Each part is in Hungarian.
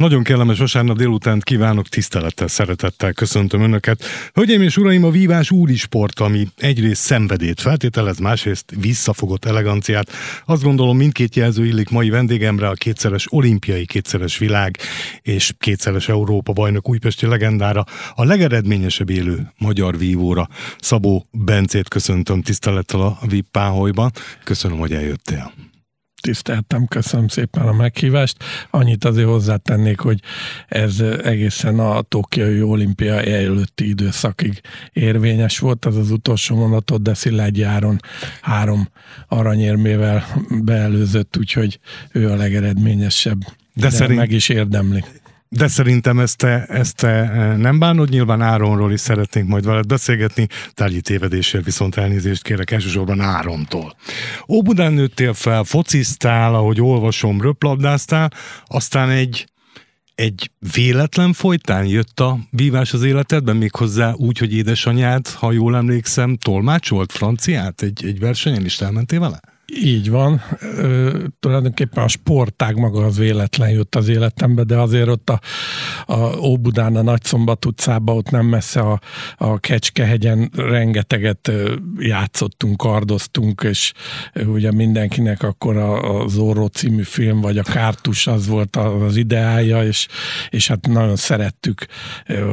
Nagyon kellemes vasárnap délután kívánok, tisztelettel, szeretettel köszöntöm Önöket. Hölgyeim és uraim, a vívás úri sport, ami egyrészt szenvedét feltételez, másrészt visszafogott eleganciát. Azt gondolom mindkét jelző illik mai vendégemre a kétszeres olimpiai, kétszeres világ és kétszeres Európa bajnok újpesti legendára, a legeredményesebb élő magyar vívóra. Szabó Bencét köszöntöm tisztelettel a VIP Páholyban. Köszönöm, hogy eljöttél tiszteltem, köszönöm szépen a meghívást. Annyit azért hozzátennék, hogy ez egészen a Tokiai olimpia előtti időszakig érvényes volt, az az utolsó mondatot, de Szilágyi Áron három aranyérmével beelőzött, úgyhogy ő a legeredményesebb. De, de szerint... meg is érdemli. De szerintem ezt te, ezt te eh, nem bánod, nyilván Áronról is szeretnénk majd veled beszélgetni, tárgyi tévedésért viszont elnézést kérek elsősorban Árontól. Óbudán nőttél fel, focisztál, ahogy olvasom, röplabdáztál, aztán egy, egy véletlen folytán jött a vívás az életedben, méghozzá úgy, hogy édesanyád, ha jól emlékszem, tolmácsolt franciát, egy, egy versenyen is elmentél vele? Így van. Ö, tulajdonképpen a sportág maga az véletlen jött az életembe, de azért ott a, a Óbudán, a Nagyszombat utcában, ott nem messze a, a Kecskehegyen rengeteget játszottunk, kardoztunk, és ugye mindenkinek akkor a, a Zorro című film, vagy a Kártus az volt az ideája, és, és hát nagyon szerettük,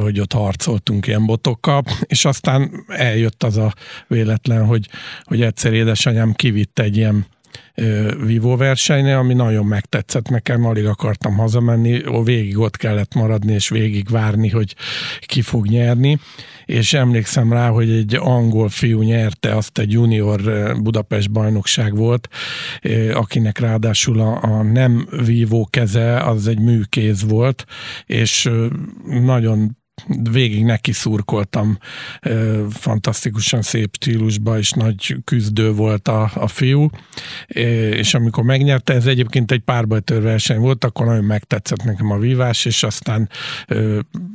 hogy ott harcoltunk ilyen botokkal, és aztán eljött az a véletlen, hogy, hogy egyszer édesanyám kivitt egy ilyen ilyen vívó versenyre, ami nagyon megtetszett nekem, alig akartam hazamenni, végig ott kellett maradni, és végig várni, hogy ki fog nyerni, és emlékszem rá, hogy egy angol fiú nyerte, azt egy junior Budapest bajnokság volt, akinek ráadásul a, a nem vívó keze az egy műkéz volt, és nagyon végig neki szurkoltam, fantasztikusan szép stílusba, és nagy küzdő volt a, a fiú, és amikor megnyerte, ez egyébként egy párbajtör verseny volt, akkor nagyon megtetszett nekem a vívás, és aztán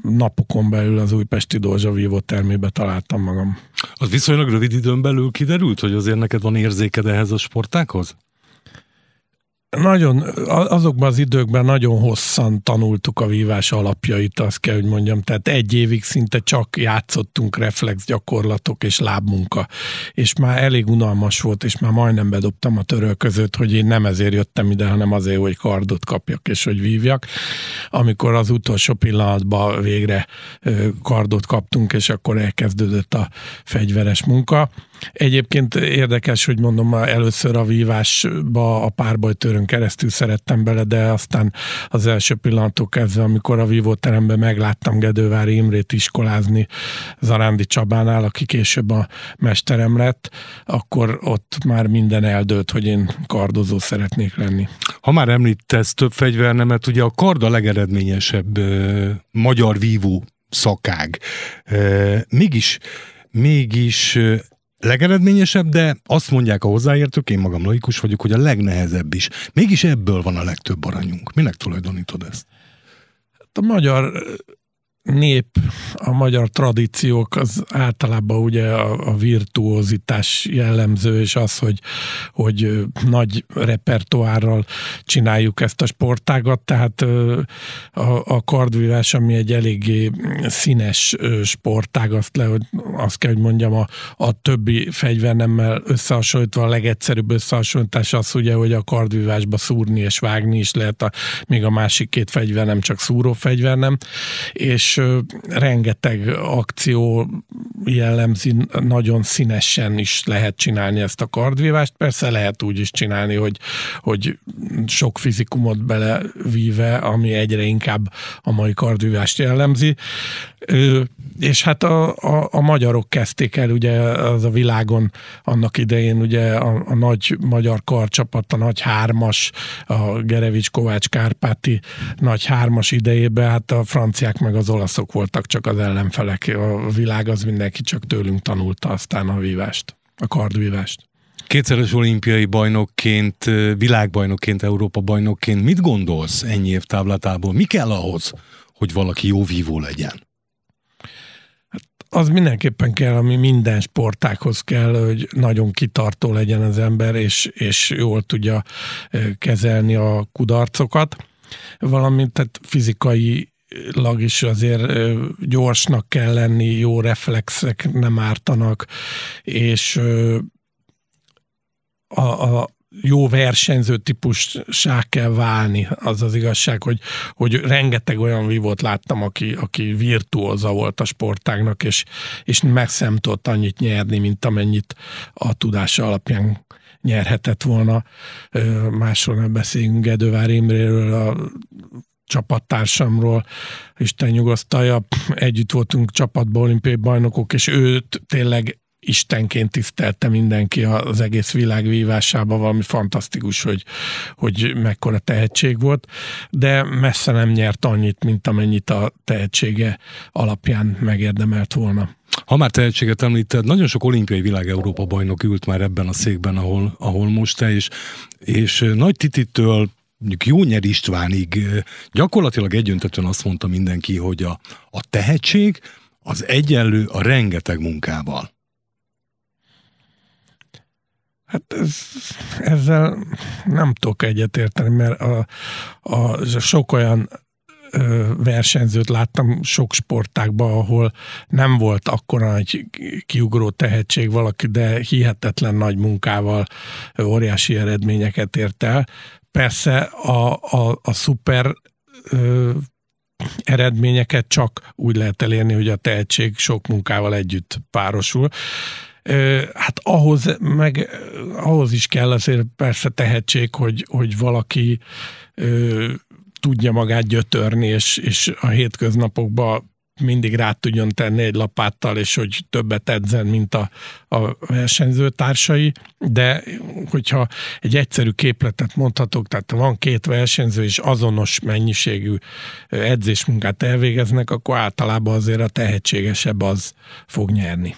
napokon belül az újpesti Dózsa vívó termébe találtam magam. Az viszonylag rövid időn belül kiderült, hogy azért neked van érzéked ehhez a sportákhoz? Nagyon, azokban az időkben nagyon hosszan tanultuk a vívás alapjait, azt kell, hogy mondjam. Tehát egy évig szinte csak játszottunk reflex gyakorlatok és lábmunka. És már elég unalmas volt, és már majdnem bedobtam a törölközőt, hogy én nem ezért jöttem ide, hanem azért, hogy kardot kapjak és hogy vívjak. Amikor az utolsó pillanatban végre kardot kaptunk, és akkor elkezdődött a fegyveres munka. Egyébként érdekes, hogy mondom, először a vívásba a párbajtőrön keresztül szerettem bele, de aztán az első pillanatok kezdve, amikor a vívóteremben megláttam Gedővári Imrét iskolázni Zarándi Csabánál, aki később a mesterem lett, akkor ott már minden eldőlt, hogy én kardozó szeretnék lenni. Ha már említesz több fegyvernemet, ugye a kard a legeredményesebb ö, magyar vívó szakág. E, mégis, mégis legeredményesebb, de azt mondják a hozzáértők, én magam laikus vagyok, hogy a legnehezebb is. Mégis ebből van a legtöbb aranyunk. Minek tulajdonítod ezt? Hát a magyar nép, a magyar tradíciók az általában ugye a, a virtuózitás jellemző, és az, hogy, hogy nagy repertoárral csináljuk ezt a sportágat, tehát a, a kardvívás, ami egy eléggé színes sportág, azt, le, hogy azt kell, hogy mondjam, a, a többi fegyvernemmel összehasonlítva a legegyszerűbb összehasonlítás az ugye, hogy a kardvívásba szúrni és vágni is lehet, a, még a másik két fegyver csak szúró fegyver és rengeteg akció jellemzi, nagyon színesen is lehet csinálni ezt a kardvívást. Persze lehet úgy is csinálni, hogy, hogy sok fizikumot belevíve, ami egyre inkább a mai kardvívást jellemzi. És hát a, a, a magyarok kezdték el ugye az a világon annak idején ugye a, a nagy magyar karcsapat, a nagy hármas, a Gerevics Kovács Kárpáti nagy hármas idejében, hát a franciák meg az olaszok voltak csak az ellenfelek. A világ az mindenki csak tőlünk tanulta aztán a vívást, a kardvívást. Kétszeres olimpiai bajnokként, világbajnokként, Európa bajnokként mit gondolsz ennyi év táblatából? Mi kell ahhoz, hogy valaki jó vívó legyen? Az mindenképpen kell, ami minden sportákhoz kell, hogy nagyon kitartó legyen az ember, és, és jól tudja kezelni a kudarcokat. valamint tehát fizikai lag is azért gyorsnak kell lenni, jó reflexek nem ártanak, és a, a jó versenyző típussá kell válni. Az az igazság, hogy, hogy rengeteg olyan vívót láttam, aki, aki virtuóza volt a sportágnak, és, és messze nem tudott annyit nyerni, mint amennyit a tudása alapján nyerhetett volna. Másról nem beszélünk Gedővár Imréről, a csapattársamról, Isten nyugosztalja, együtt voltunk csapatban olimpiai bajnokok, és őt tényleg istenként tisztelte mindenki az egész világ vívásában, valami fantasztikus, hogy, hogy mekkora tehetség volt, de messze nem nyert annyit, mint amennyit a tehetsége alapján megérdemelt volna. Ha már tehetséget említed, nagyon sok olimpiai világ Európa bajnok ült már ebben a székben, ahol, ahol most te is, és Nagy Tititől mondjuk Jónyer Istvánig gyakorlatilag egyöntetően azt mondta mindenki, hogy a, a tehetség az egyenlő a rengeteg munkával. Hát ez, ezzel nem tudok egyetérteni, mert a, a, sok olyan versenyzőt láttam sok sportákban, ahol nem volt akkora egy kiugró tehetség valaki, de hihetetlen nagy munkával óriási eredményeket ért el. Persze a, a, a szuper ö, eredményeket csak úgy lehet elérni, hogy a tehetség sok munkával együtt párosul. Hát ahhoz, meg ahhoz is kell azért persze tehetség, hogy, hogy valaki tudja magát gyötörni, és, és a hétköznapokban mindig rá tudjon tenni egy lapáttal, és hogy többet edzen, mint a, a versenyző társai, de hogyha egy egyszerű képletet mondhatok, tehát van két versenyző, és azonos mennyiségű edzésmunkát elvégeznek, akkor általában azért a tehetségesebb az fog nyerni.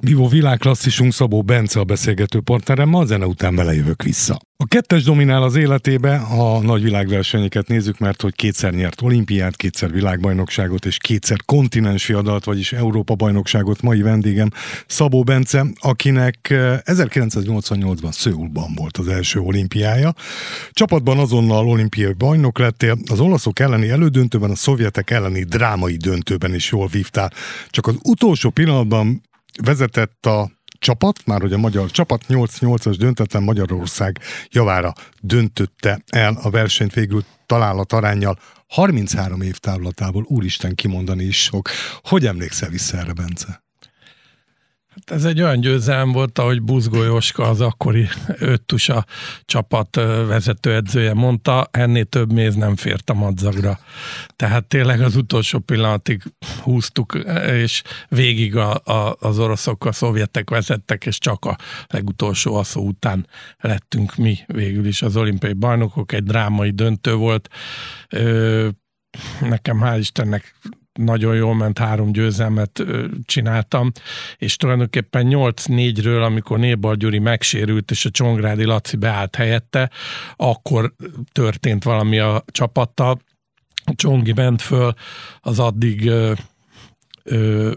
Vivo világklasszisunk Szabó Bence a beszélgető partnerem, ma a zene után belejövök vissza. A kettes dominál az életébe, ha nagy világversenyeket nézzük, mert hogy kétszer nyert olimpiát, kétszer világbajnokságot és kétszer kontinens fiadalt, vagyis Európa bajnokságot mai vendégem Szabó Bence, akinek 1988-ban eh, Szőulban volt az első olimpiája. Csapatban azonnal olimpiai bajnok lettél, az olaszok elleni elődöntőben, a szovjetek elleni drámai döntőben is jól vívtál. Csak az utolsó pillanatban vezetett a csapat, már hogy a magyar csapat 8-8-as döntetlen Magyarország javára döntötte el a versenyt végül találat arányjal 33 év távlatából, úristen kimondani is sok. Hogy emlékszel vissza erre, Bence? Hát ez egy olyan győzelem volt, ahogy Buzgó Jóska, az akkori öttusa csapat vezetőedzője mondta, ennél több méz nem fért a madzagra. Tehát tényleg az utolsó pillanatig húztuk, és végig a, a, az oroszok, a szovjetek vezettek, és csak a legutolsó aszó után lettünk mi végül is az olimpiai bajnokok. Egy drámai döntő volt. Ö, nekem hál' Istennek nagyon jól ment, három győzelmet csináltam, és tulajdonképpen 8-4-ről, amikor Nébal Gyuri megsérült, és a Csongrádi Laci beállt helyette, akkor történt valami a csapattal. Csongi ment föl az addig ö, ö,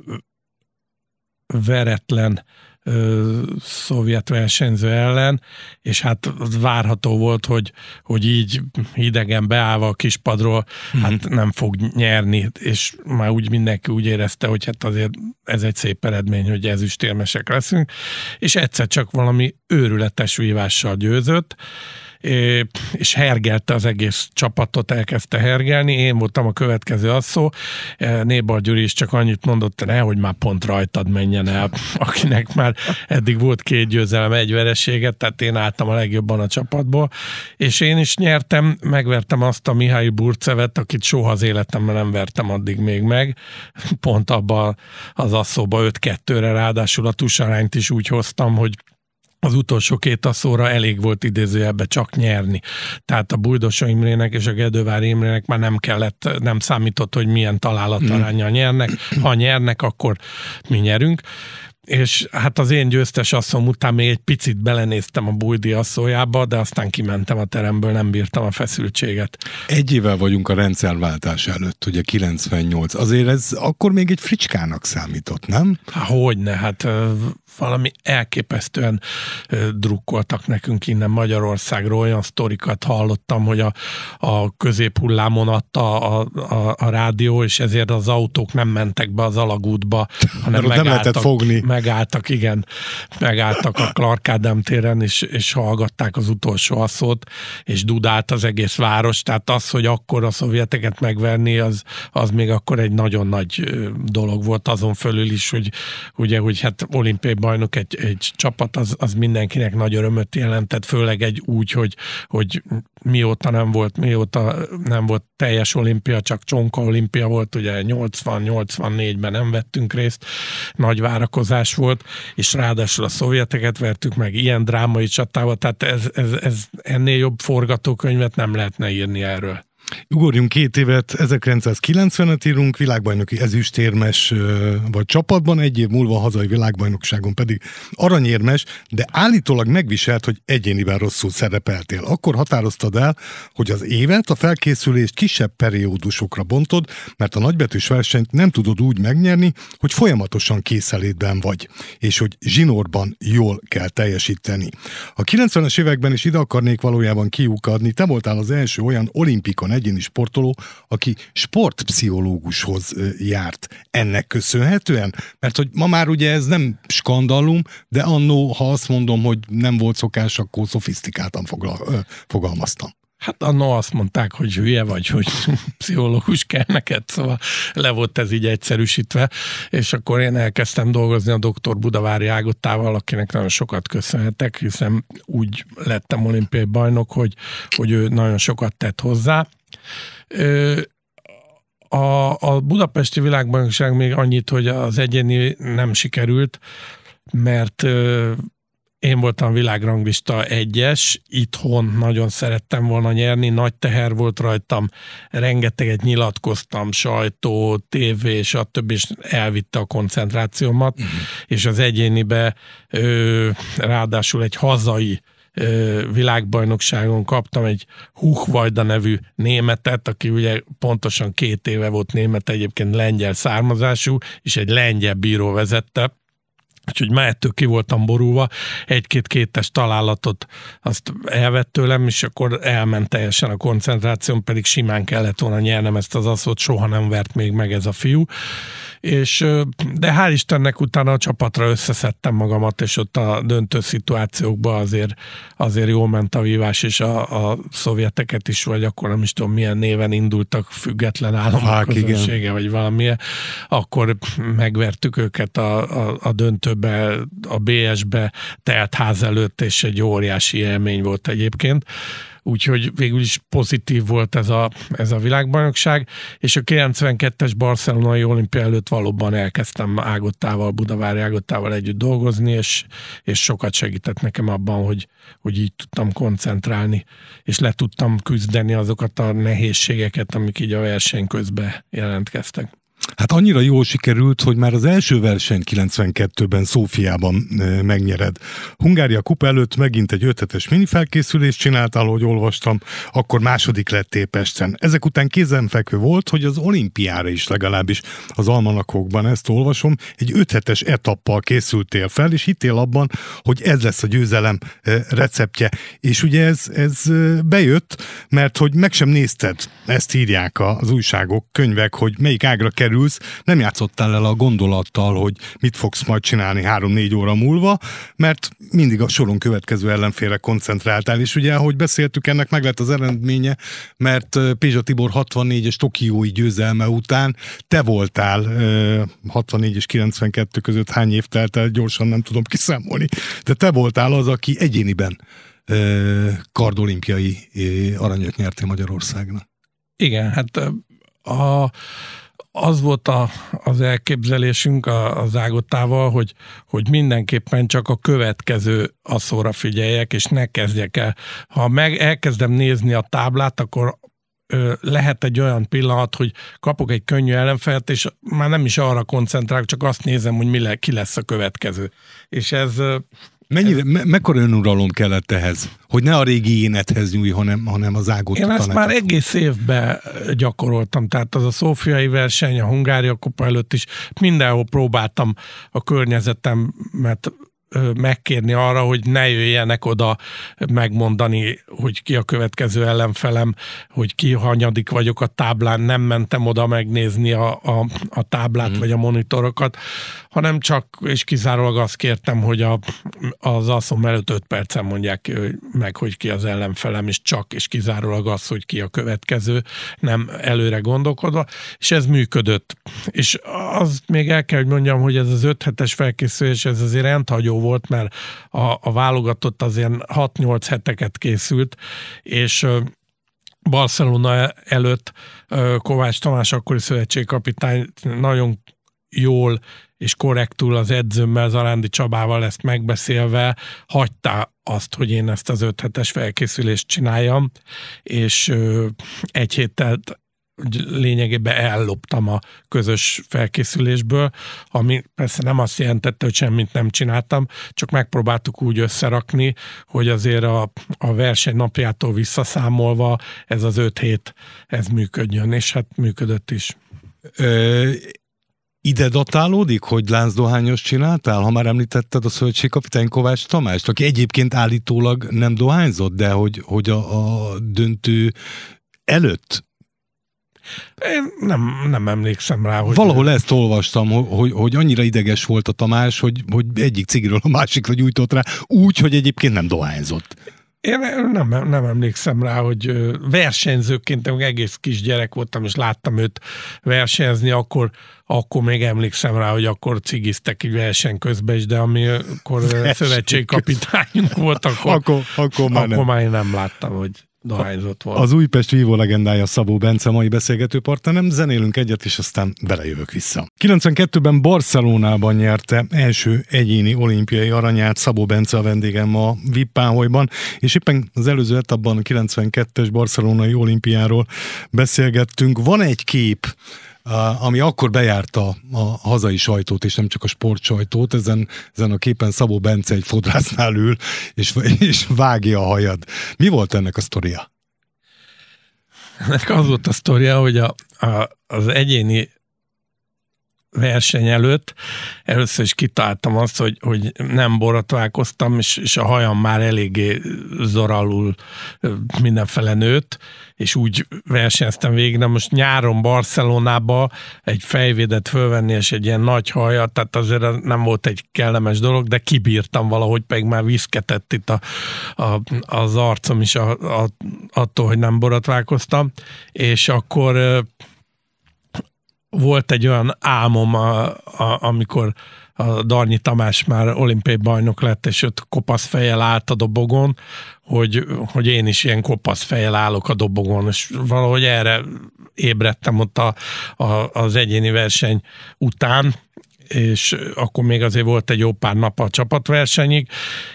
veretlen ö, szovjet versenyző ellen, és hát várható volt, hogy, hogy így hidegen beállva a kispadról, mm-hmm. hát nem fog nyerni, és már úgy mindenki úgy érezte, hogy hát azért ez egy szép eredmény, hogy ezüstérmesek leszünk, és egyszer csak valami őrületes vívással győzött, és hergelte az egész csapatot, elkezdte hergelni. Én voltam a következő asszó. Nébar Gyuri is csak annyit mondott, ne, hogy már pont rajtad menjen el, akinek már eddig volt két győzelem, egy vereséget, tehát én álltam a legjobban a csapatból, és én is nyertem, megvertem azt a Mihály Burcevet, akit soha az életemben nem vertem addig még meg, pont abban az asszóba 5-2-re, ráadásul a tusarányt is úgy hoztam, hogy az utolsó két asszóra elég volt idézőjelbe csak nyerni. Tehát a Bújdosa Imrének és a Gedővár Imrének már nem kellett, nem számított, hogy milyen találatarányjal mm. nyernek. Ha nyernek, akkor mi nyerünk és hát az én győztes asszom után még egy picit belenéztem a bújdi asszójába, de aztán kimentem a teremből, nem bírtam a feszültséget. Egy évvel vagyunk a rendszerváltás előtt, ugye 98. Azért ez akkor még egy fricskának számított, nem? Há, hogyne, hát valami elképesztően drukkoltak nekünk innen Magyarországról, olyan sztorikat hallottam, hogy a, a középhullámon adta a, a, a rádió, és ezért az autók nem mentek be az alagútba, hanem megálltak, nem lehetett fogni. megálltak, igen, megálltak a Clark Ádám téren, és, és hallgatták az utolsó asszót, és dudált az egész város, tehát az, hogy akkor a szovjeteket megverni, az, az még akkor egy nagyon nagy dolog volt azon fölül is, hogy ugye, hogy hát olimpiai bajnok egy, egy csapat, az, az mindenkinek nagy örömöt jelentett, főleg egy úgy, hogy, hogy mióta nem volt, mióta nem volt teljes olimpia, csak csonka olimpia volt, ugye 80-84-ben nem vettünk részt, nagy várakozás volt, és ráadásul a szovjeteket vertük meg ilyen drámai csatával, tehát ez, ez, ez ennél jobb forgatókönyvet nem lehetne írni erről. Ugorjunk két évet, 1990-et írunk, világbajnoki ezüstérmes vagy csapatban, egy év múlva a hazai világbajnokságon pedig aranyérmes, de állítólag megviselt, hogy egyéniben rosszul szerepeltél. Akkor határoztad el, hogy az évet, a felkészülést kisebb periódusokra bontod, mert a nagybetűs versenyt nem tudod úgy megnyerni, hogy folyamatosan készelétben vagy, és hogy zsinórban jól kell teljesíteni. A 90-es években is ide akarnék valójában kiukadni, te voltál az első olyan olimpikon egyéni sportoló, aki sportpszichológushoz járt ennek köszönhetően? Mert hogy ma már ugye ez nem skandalum, de annó, ha azt mondom, hogy nem volt szokás, akkor szofisztikáltan fogalmaztam. Hát annó azt mondták, hogy hülye vagy, hogy pszichológus kell neked, szóval le volt ez így egyszerűsítve, és akkor én elkezdtem dolgozni a doktor Budavári Ágottával, akinek nagyon sokat köszönhetek, hiszen úgy lettem olimpiai bajnok, hogy, hogy ő nagyon sokat tett hozzá, a, a budapesti világbajnokság még annyit, hogy az egyéni nem sikerült, mert én voltam világranglista egyes, itthon nagyon szerettem volna nyerni, nagy teher volt rajtam, rengeteget nyilatkoztam, sajtó, tévé, stb. és elvitte a koncentrációmat, uh-huh. és az egyénibe ö, ráadásul egy hazai világbajnokságon kaptam egy Huchvajda nevű németet, aki ugye pontosan két éve volt német, egyébként lengyel származású, és egy lengyel bíró vezette, Úgyhogy már ettől ki voltam borulva, egy-két kétes találatot azt elvett tőlem, és akkor elment teljesen a koncentrációm, pedig simán kellett volna nyernem ezt az asszot, soha nem vert még meg ez a fiú. És de hál' Istennek utána a csapatra összeszedtem magamat, és ott a döntő szituációkban azért, azért jól ment a vívás, és a, a szovjeteket is, vagy akkor nem is tudom milyen néven indultak, független államok közönsége, vagy valamilyen, akkor megvertük őket a, a, a döntőbe, a BS-be, telt ház előtt, és egy óriási élmény volt egyébként úgyhogy végül is pozitív volt ez a, ez a világbajnokság, és a 92-es barcelonai olimpia előtt valóban elkezdtem Ágottával, Budavári Ágottával együtt dolgozni, és, és sokat segített nekem abban, hogy, hogy így tudtam koncentrálni, és le tudtam küzdeni azokat a nehézségeket, amik így a verseny közben jelentkeztek. Hát annyira jól sikerült, hogy már az első verseny 92-ben Szófiában megnyered. Hungária kupa előtt megint egy ötletes mini felkészülést csináltál, ahogy olvastam, akkor második lettél Pesten. Ezek után kézenfekvő volt, hogy az olimpiára is legalábbis az almanakokban ezt olvasom, egy öthetes etappal készültél fel, és hittél abban, hogy ez lesz a győzelem receptje. És ugye ez, ez bejött, mert hogy meg sem nézted, ezt írják az újságok, könyvek, hogy melyik ágra kerül kerülsz, nem játszottál el a gondolattal, hogy mit fogsz majd csinálni három-négy óra múlva, mert mindig a soron következő ellenfélre koncentráltál, és ugye, ahogy beszéltük, ennek meg lett az eredménye, mert Pézsa Tibor 64 és Tokiói győzelme után te voltál 64 és 92 között hány év telt el, gyorsan nem tudom kiszámolni, de te voltál az, aki egyéniben kardolimpiai aranyat nyertél Magyarországnak. Igen, hát a, az volt a, az elképzelésünk az Ágottával, hogy, hogy mindenképpen csak a következő asszóra figyeljek, és ne kezdjek el. Ha meg elkezdem nézni a táblát, akkor ö, lehet egy olyan pillanat, hogy kapok egy könnyű ellenfelt, és már nem is arra koncentrálok, csak azt nézem, hogy mi le, ki lesz a következő. És ez Mennyire, me, mekkora önuralom kellett ehhez, hogy ne a régi énethez nyúj, hanem, hanem az ágot Én ezt már egész évben gyakoroltam, tehát az a szófiai verseny, a Hungária kupa előtt is mindenhol próbáltam a környezetemet megkérni arra, hogy ne jöjjenek oda megmondani, hogy ki a következő ellenfelem, hogy ki hanyadik vagyok a táblán, nem mentem oda megnézni a, a, a táblát mm. vagy a monitorokat, hanem csak és kizárólag azt kértem, hogy a, az asszom előtt öt percen mondják meg, hogy ki az ellenfelem, és csak és kizárólag az, hogy ki a következő, nem előre gondolkodva, és ez működött. És az még el kell, hogy mondjam, hogy ez az öt hetes felkészülés, ez azért rendhagyó volt, mert a, a válogatott azért 6-8 heteket készült, és Barcelona előtt Kovács Tamás akkori szövetségkapitány nagyon jól és korrektul az edzőmmel, Zarándi Csabával ezt megbeszélve hagyta azt, hogy én ezt az öt hetes felkészülést csináljam, és egy héttel lényegében elloptam a közös felkészülésből, ami persze nem azt jelentette, hogy semmit nem csináltam, csak megpróbáltuk úgy összerakni, hogy azért a, a verseny napjától visszaszámolva ez az öt hét, ez működjön, és hát működött is. Ö, ide datálódik, hogy láncdohányos csináltál? Ha már említetted a szövetségkapitány Kovács Tamást, aki egyébként állítólag nem dohányzott, de hogy, hogy a, a döntő előtt én nem, nem emlékszem rá, hogy... Valahol ezt olvastam, hogy, hogy annyira ideges volt a Tamás, hogy, hogy egyik cigiről a másikra gyújtott rá, úgy, hogy egyébként nem dohányzott. Én nem, nem emlékszem rá, hogy versenyzőként, amikor egész kis gyerek voltam, és láttam őt versenyezni, akkor, akkor még emlékszem rá, hogy akkor cigiztek egy verseny közben is, de amikor szövetségkapitányunk volt, akkor, akkor, akkor, már, akkor nem. már én nem láttam, hogy dohányzott volt. Az Újpest vívó legendája Szabó Bence mai beszélgető partnerem, zenélünk egyet, és aztán belejövök vissza. 92-ben Barcelonában nyerte első egyéni olimpiai aranyát Szabó Bence a vendégem ma Vippáholyban, és éppen az előző etapban a 92-es barcelonai olimpiáról beszélgettünk. Van egy kép, ami akkor bejárta a hazai sajtót, és nem csak a sportsajtót. Ezen, ezen a képen Szabó Bence egy fodrásznál ül, és, és vágja a hajad. Mi volt ennek a sztoria? Ennek az volt a sztoria, hogy a, a, az egyéni verseny előtt. Először is kitáltam azt, hogy, hogy nem borotválkoztam, és, és a hajam már eléggé zoralul mindenfele nőtt, és úgy versenyeztem végig, de most nyáron Barcelonába egy fejvédet fölvenni, és egy ilyen nagy hajat, tehát azért nem volt egy kellemes dolog, de kibírtam valahogy, pedig már viszketett itt a, a, az arcom is a, a, attól, hogy nem borotválkoztam, és akkor volt egy olyan álmom, a, a, amikor a Darnyi Tamás már olimpiai bajnok lett, és őt kopasz fejjel állt a dobogon, hogy, hogy én is ilyen kopasz fejjel állok a dobogon, és valahogy erre ébredtem ott a, a, az egyéni verseny után, és akkor még azért volt egy jó pár nap a csapatversenyig,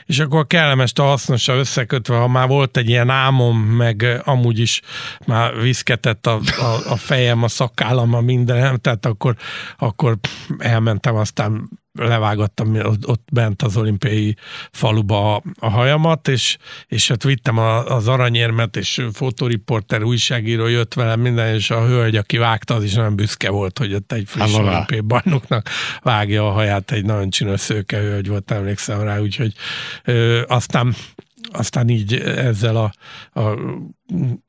és akkor a kellemes a hasznosra összekötve, ha már volt egy ilyen álmom, meg amúgy is már viszketett a, a, a fejem, a szakállam, a mindenem, tehát akkor, akkor elmentem aztán levágattam ott bent az olimpiai faluba a, hajamat, és, és hát vittem a, az aranyérmet, és fotóriporter, újságíró jött velem minden, és a hölgy, aki vágta, az is nagyon büszke volt, hogy ott egy friss olimpiai bajnoknak vágja a haját, egy nagyon csinos szőke hölgy volt, emlékszem rá, úgyhogy ö, aztán aztán így ezzel a, a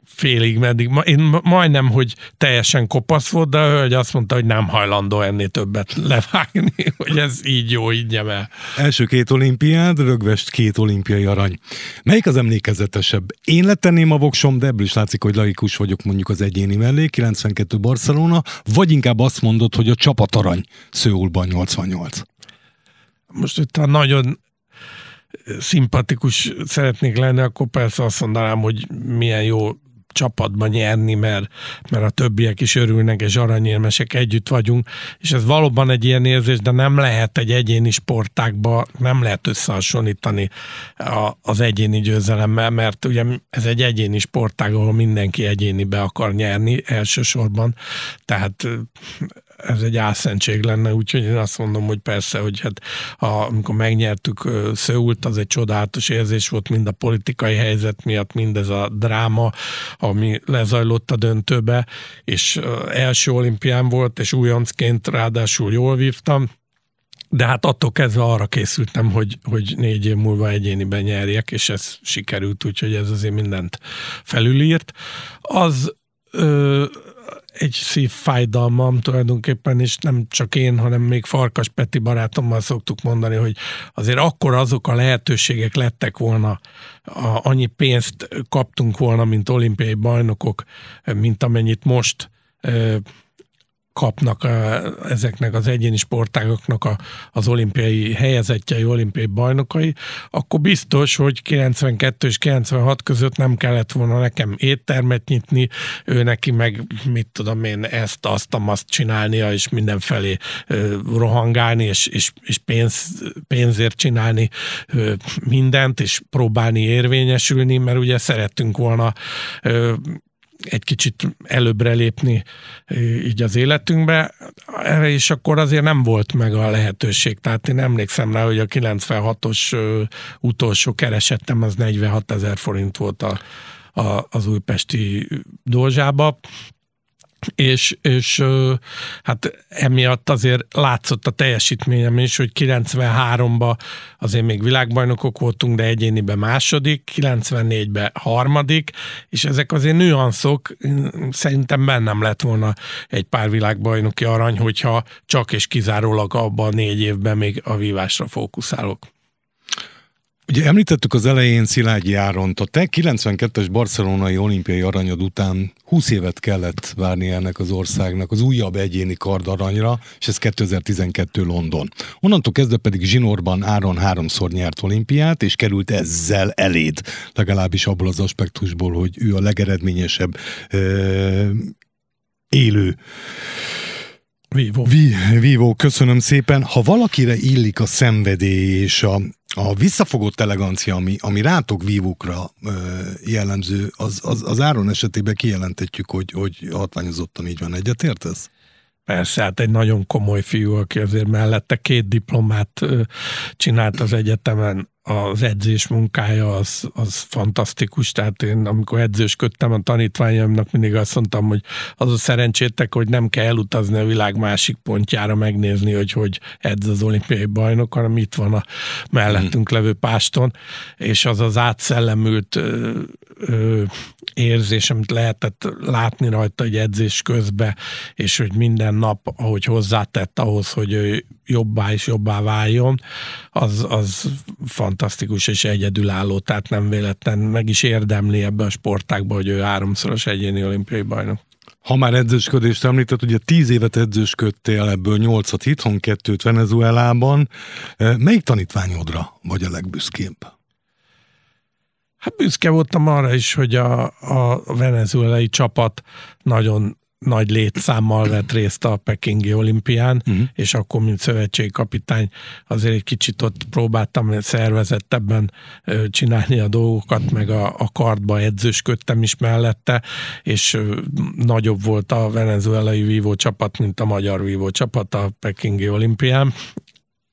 félig meddig, én majdnem, hogy teljesen kopasz volt, de a hölgy azt mondta, hogy nem hajlandó ennél többet levágni, hogy ez így jó, így el. Első két olimpiád, rögvest két olimpiai arany. Melyik az emlékezetesebb? Én letenném a voksom, de ebből is látszik, hogy laikus vagyok mondjuk az egyéni mellé, 92 Barcelona, vagy inkább azt mondod, hogy a csapatarany Szőulban 88. Most itt nagyon szimpatikus szeretnék lenni, akkor persze azt mondanám, hogy milyen jó csapatban nyerni, mert, mert a többiek is örülnek, és aranyérmesek együtt vagyunk, és ez valóban egy ilyen érzés, de nem lehet egy egyéni sportákba, nem lehet összehasonlítani a, az egyéni győzelemmel, mert ugye ez egy egyéni sportág, ahol mindenki egyénibe akar nyerni elsősorban, tehát ez egy álszentség lenne, úgyhogy én azt mondom, hogy persze, hogy hát a, amikor megnyertük Szőult, az egy csodálatos érzés volt mind a politikai helyzet miatt, mind ez a dráma, ami lezajlott a döntőbe, és első olimpián volt, és újoncként ráadásul jól vívtam, de hát attól kezdve arra készültem, hogy, hogy négy év múlva egyéniben nyerjek, és ez sikerült, úgyhogy ez azért mindent felülírt. Az egy szívfájdalmam tulajdonképpen, és nem csak én, hanem még Farkas Peti barátommal szoktuk mondani, hogy azért akkor azok a lehetőségek lettek volna, a, annyi pénzt kaptunk volna, mint olimpiai bajnokok, mint amennyit most kapnak ezeknek az egyéni sportágoknak a, az olimpiai helyezettjei, olimpiai bajnokai, akkor biztos, hogy 92 és 96 között nem kellett volna nekem éttermet nyitni, ő neki meg, mit tudom én, ezt, azt, azt csinálnia, és mindenfelé rohangálni, és, és, és pénz, pénzért csinálni mindent, és próbálni érvényesülni, mert ugye szerettünk volna egy kicsit előbbre lépni így az életünkbe, és akkor azért nem volt meg a lehetőség. Tehát én emlékszem rá, hogy a 96-os utolsó keresettem az 46 ezer forint volt a, a, az újpesti dolzsába, és, és hát emiatt azért látszott a teljesítményem is, hogy 93-ban azért még világbajnokok voltunk, de egyéniben második, 94-ben harmadik, és ezek azért nüanszok, szerintem bennem lett volna egy pár világbajnoki arany, hogyha csak és kizárólag abban a négy évben még a vívásra fókuszálok. Ugye említettük az elején Szilágyi Áront, a te 92-es barcelonai olimpiai aranyod után 20 évet kellett várni ennek az országnak az újabb egyéni kardaranyra, és ez 2012 London. Onnantól kezdve pedig zsinórban Áron háromszor nyert olimpiát, és került ezzel eléd, legalábbis abból az aspektusból, hogy ő a legeredményesebb ö, élő Vívó. Vívó, köszönöm szépen. Ha valakire illik a szenvedély és a, a visszafogott elegancia, ami, ami rátok vívókra ö, jellemző, az, az, az Áron esetében kijelentetjük, hogy, hogy hatványozottan így van. Egyetértesz? Persze, hát egy nagyon komoly fiú, aki azért mellette két diplomát csinált az egyetemen, az edzés munkája az, az fantasztikus, tehát én amikor edzősködtem a tanítványomnak mindig azt mondtam, hogy az a szerencsétek, hogy nem kell elutazni a világ másik pontjára megnézni, hogy hogy edz az olimpiai bajnok, hanem itt van a mellettünk levő páston, és az az átszellemült ö, ö, érzés, amit lehetett látni rajta egy edzés közben, és hogy minden nap, ahogy hozzátett ahhoz, hogy ő jobbá és jobbá váljon, az, az fantasztikus és egyedülálló, tehát nem véletlen meg is érdemli ebbe a sportákba, hogy ő háromszoros egyéni olimpiai bajnok. Ha már edzősködést említett, ugye tíz évet edzősködtél, ebből nyolcat itthon, kettőt Venezuelában. Melyik tanítványodra vagy a legbüszkébb? Hát büszke voltam arra is, hogy a, a venezuelai csapat nagyon nagy létszámmal vett részt a Pekingi olimpián, uh-huh. és akkor, mint szövetségi kapitány, azért egy kicsit ott próbáltam szervezettebben csinálni a dolgokat, meg a, a kartba edzősködtem is mellette, és nagyobb volt a venezuelai vívó csapat, mint a magyar vívó csapat a Pekingi olimpián,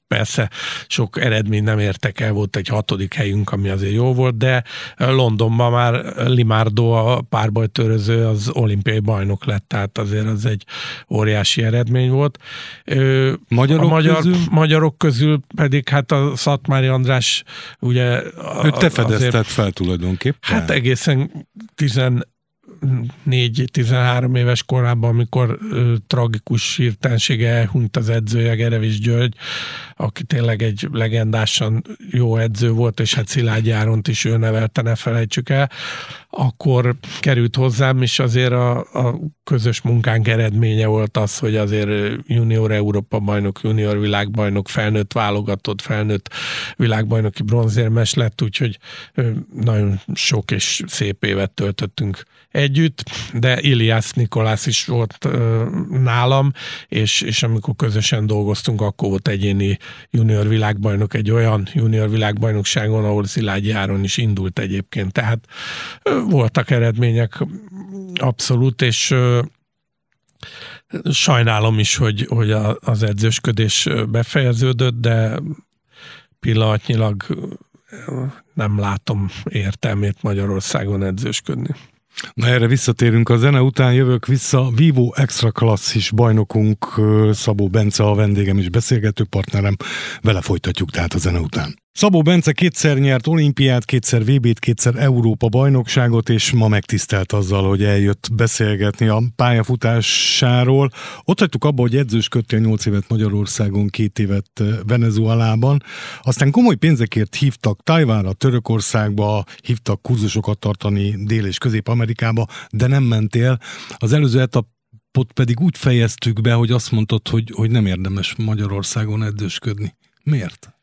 persze sok eredmény nem értek el, volt egy hatodik helyünk, ami azért jó volt, de Londonban már Limardo a párbajtöröző az olimpiai bajnok lett, tehát azért az egy óriási eredmény volt. Magyarok, a magyar, közül? magyarok közül pedig hát a Szatmári András ugye... Őt te fedezted fel tulajdonképpen. Hát egészen 10 4-13 éves korában, amikor ö, tragikus hirtelensége elhunyt az edzője, Gerevis György, aki tényleg egy legendásan jó edző volt, és hát Szilágyi Áront is ő nevelte, ne felejtsük el, akkor került hozzám, és azért a, a közös munkánk eredménye volt az, hogy azért junior Európa bajnok, junior világbajnok, felnőtt válogatott, felnőtt világbajnoki bronzérmes lett, úgyhogy nagyon sok és szép évet töltöttünk együtt, de Ilias Nikolász is volt nálam, és, és amikor közösen dolgoztunk, akkor volt egyéni junior világbajnok egy olyan junior világbajnokságon, ahol Szilágyi Áron is indult egyébként. Tehát voltak eredmények abszolút, és sajnálom is, hogy, hogy az edzősködés befejeződött, de pillanatnyilag nem látom értelmét Magyarországon edzősködni. Na erre visszatérünk a zene után, jövök vissza. Vivo Extra Klasszis bajnokunk Szabó Bence a vendégem és beszélgető partnerem. Vele folytatjuk tehát a zene után. Szabó Bence kétszer nyert olimpiát, kétszer VB-t, kétszer Európa bajnokságot, és ma megtisztelt azzal, hogy eljött beszélgetni a pályafutásáról. Ott hagytuk abba, hogy edzősködtél 8 évet Magyarországon, két évet Venezuelában. Aztán komoly pénzekért hívtak Tajvánra, Törökországba, hívtak kurzusokat tartani Dél- és Közép-Amerikába, de nem mentél. Az előző etapot pedig úgy fejeztük be, hogy azt mondtad, hogy, hogy nem érdemes Magyarországon edzősködni. Miért?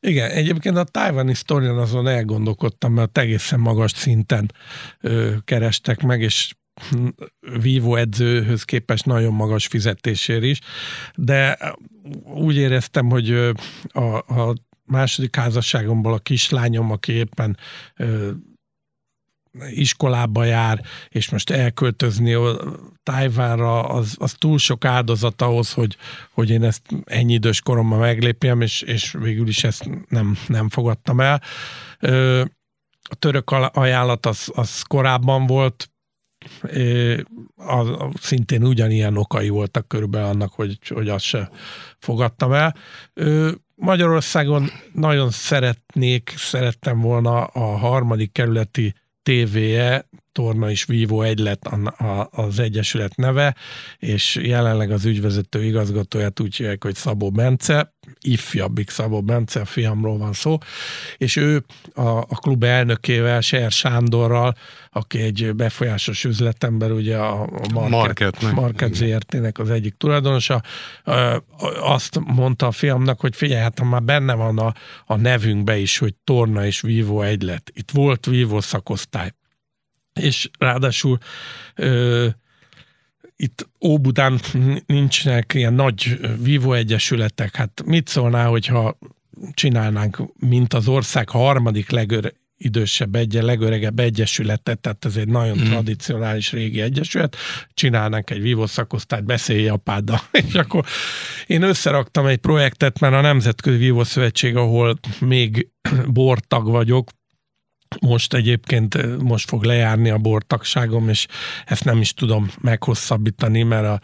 Igen, egyébként a tájvani sztorion azon elgondolkodtam, mert egészen magas szinten ö, kerestek meg, és vívó edzőhöz képest nagyon magas fizetésért is, de úgy éreztem, hogy a, a második házasságomból a kislányom, aki éppen iskolába jár, és most elköltözni Tájvánra, az, az túl sok áldozat ahhoz, hogy, hogy én ezt ennyi idős koromban meglépjem, és, és végül is ezt nem, nem fogadtam el. A török ajánlat az, az korábban volt, az, szintén ugyanilyen okai voltak körülbelül annak, hogy, hogy azt se fogadtam el. Magyarországon nagyon szeretnék, szerettem volna a harmadik kerületi TVE, Torna és Vivo egy lett az Egyesület neve, és jelenleg az ügyvezető igazgatóját úgy hívják, hogy Szabó Bence, ifjabbik Szabó Bence, a fiamról van szó, és ő a, a klub elnökével, Ser Sándorral, aki egy befolyásos üzletember, ugye a, a Market, Market, Market ZRT-nek az egyik tulajdonosa, azt mondta a fiamnak, hogy figyelj, hát már benne van a, a nevünkbe is, hogy Torna és Vivo egy lett. Itt volt Vivo szakosztály. És ráadásul ö, itt Óbudán nincsenek ilyen nagy vívó egyesületek. Hát mit szólná, hogyha csinálnánk, mint az ország harmadik legőr, idősebb egye, legöregebb egyesületet, tehát ez egy nagyon mm. tradicionális régi egyesület, csinálnánk egy vívó szakosztályt, beszélj apáddal. És akkor én összeraktam egy projektet, mert a Nemzetközi Vívó Szövetség, ahol még bortag vagyok, most egyébként most fog lejárni a bortagságom, és ezt nem is tudom meghosszabbítani, mert a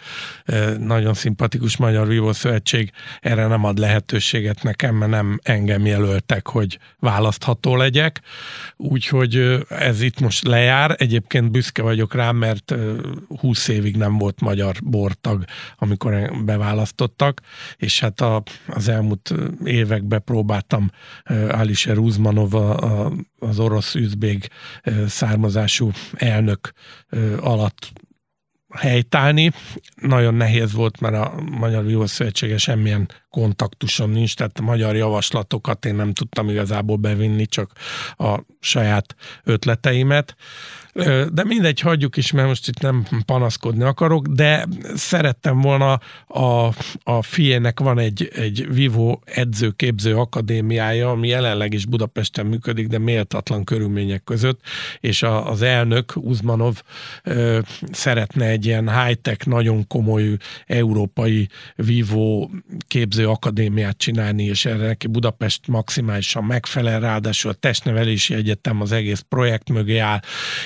nagyon szimpatikus Magyar Vívó Szövetség erre nem ad lehetőséget nekem, mert nem engem jelöltek, hogy választható legyek. Úgyhogy ez itt most lejár. Egyébként büszke vagyok rá, mert 20 évig nem volt magyar bortag, amikor beválasztottak, és hát a, az elmúlt években próbáltam Alisher Uzmanov, az orosz orosz-üzbég származású elnök alatt helytállni. Nagyon nehéz volt, mert a Magyar Vívó semmilyen kontaktusom nincs, tehát magyar javaslatokat én nem tudtam igazából bevinni, csak a saját ötleteimet. De mindegy, hagyjuk is, mert most itt nem panaszkodni akarok, de szerettem volna a, a fiének van egy, egy Vivo edzőképző akadémiája, ami jelenleg is Budapesten működik, de méltatlan körülmények között, és a, az elnök, Uzmanov ö, szeretne egy ilyen high-tech, nagyon komoly európai Vivo képző akadémiát csinálni, és erre neki Budapest maximálisan megfelel, ráadásul a testnevelési egyetem az egész projekt mögé áll,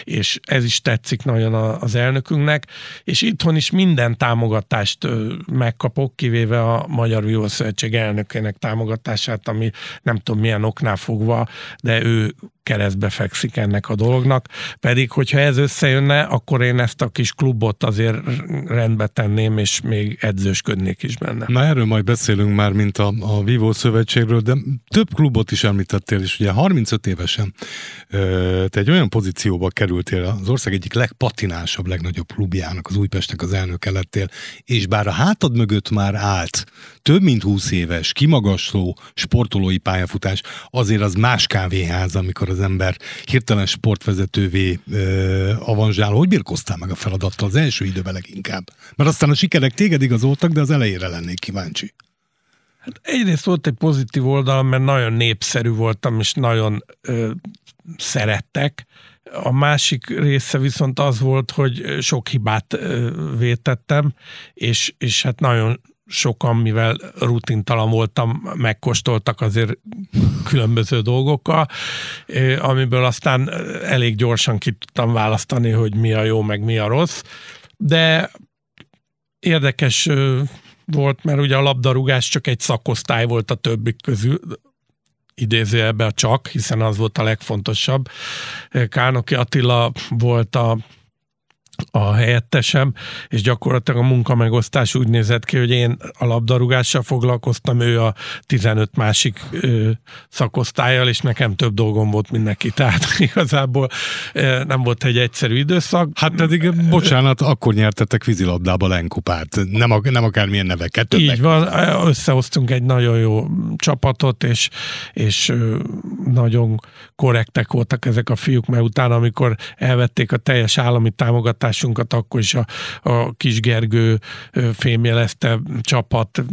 és ez is tetszik nagyon az elnökünknek, és itthon is minden támogatást megkapok, kivéve a Magyar Vívószövetség elnökének támogatását, ami nem tudom milyen oknál fogva, de ő keresztbe fekszik ennek a dolognak. Pedig, hogyha ez összejönne, akkor én ezt a kis klubot azért rendbe tenném, és még edzősködnék is benne. Na erről majd beszélünk már, mint a, a Vívó Szövetségről, de több klubot is említettél, és ugye 35 évesen te egy olyan pozícióba kerültél az ország egyik legpatinásabb, legnagyobb klubjának, az Újpestnek az elnöke lettél, és bár a hátad mögött már állt több mint 20 éves, kimagasló sportolói pályafutás, azért az más kávéház, amikor az ember hirtelen sportvezetővé ö, avanzsál. Hogy birkoztál meg a feladattal az első időben leginkább? Mert aztán a sikerek téged igazoltak, de az elejére lennék kíváncsi. Hát egyrészt volt egy pozitív oldal, mert nagyon népszerű voltam, és nagyon ö, szerettek. A másik része viszont az volt, hogy sok hibát vétettem, és, és hát nagyon sokan, mivel rutintalan voltam, megkóstoltak azért különböző dolgokkal, amiből aztán elég gyorsan ki tudtam választani, hogy mi a jó, meg mi a rossz. De érdekes volt, mert ugye a labdarúgás csak egy szakosztály volt a többik közül, idézőjelben a csak, hiszen az volt a legfontosabb. Kárnoki Attila volt a a helyettesem, és gyakorlatilag a munkamegosztás úgy nézett ki, hogy én a labdarúgással foglalkoztam, ő a 15 másik ö, szakosztályjal, és nekem több dolgom volt, mint neki. Tehát igazából ö, nem volt egy egyszerű időszak. Hát pedig, bocsánat, akkor nyertetek vízilabdába lenkupát, nem, a, nem akármilyen neveket. Többek. Így van, összehoztunk egy nagyon jó csapatot, és, és nagyon korrektek voltak ezek a fiúk, mert utána, amikor elvették a teljes állami támogatást, választásunkat, akkor is a, a Kis Gergő fémjelezte csapat,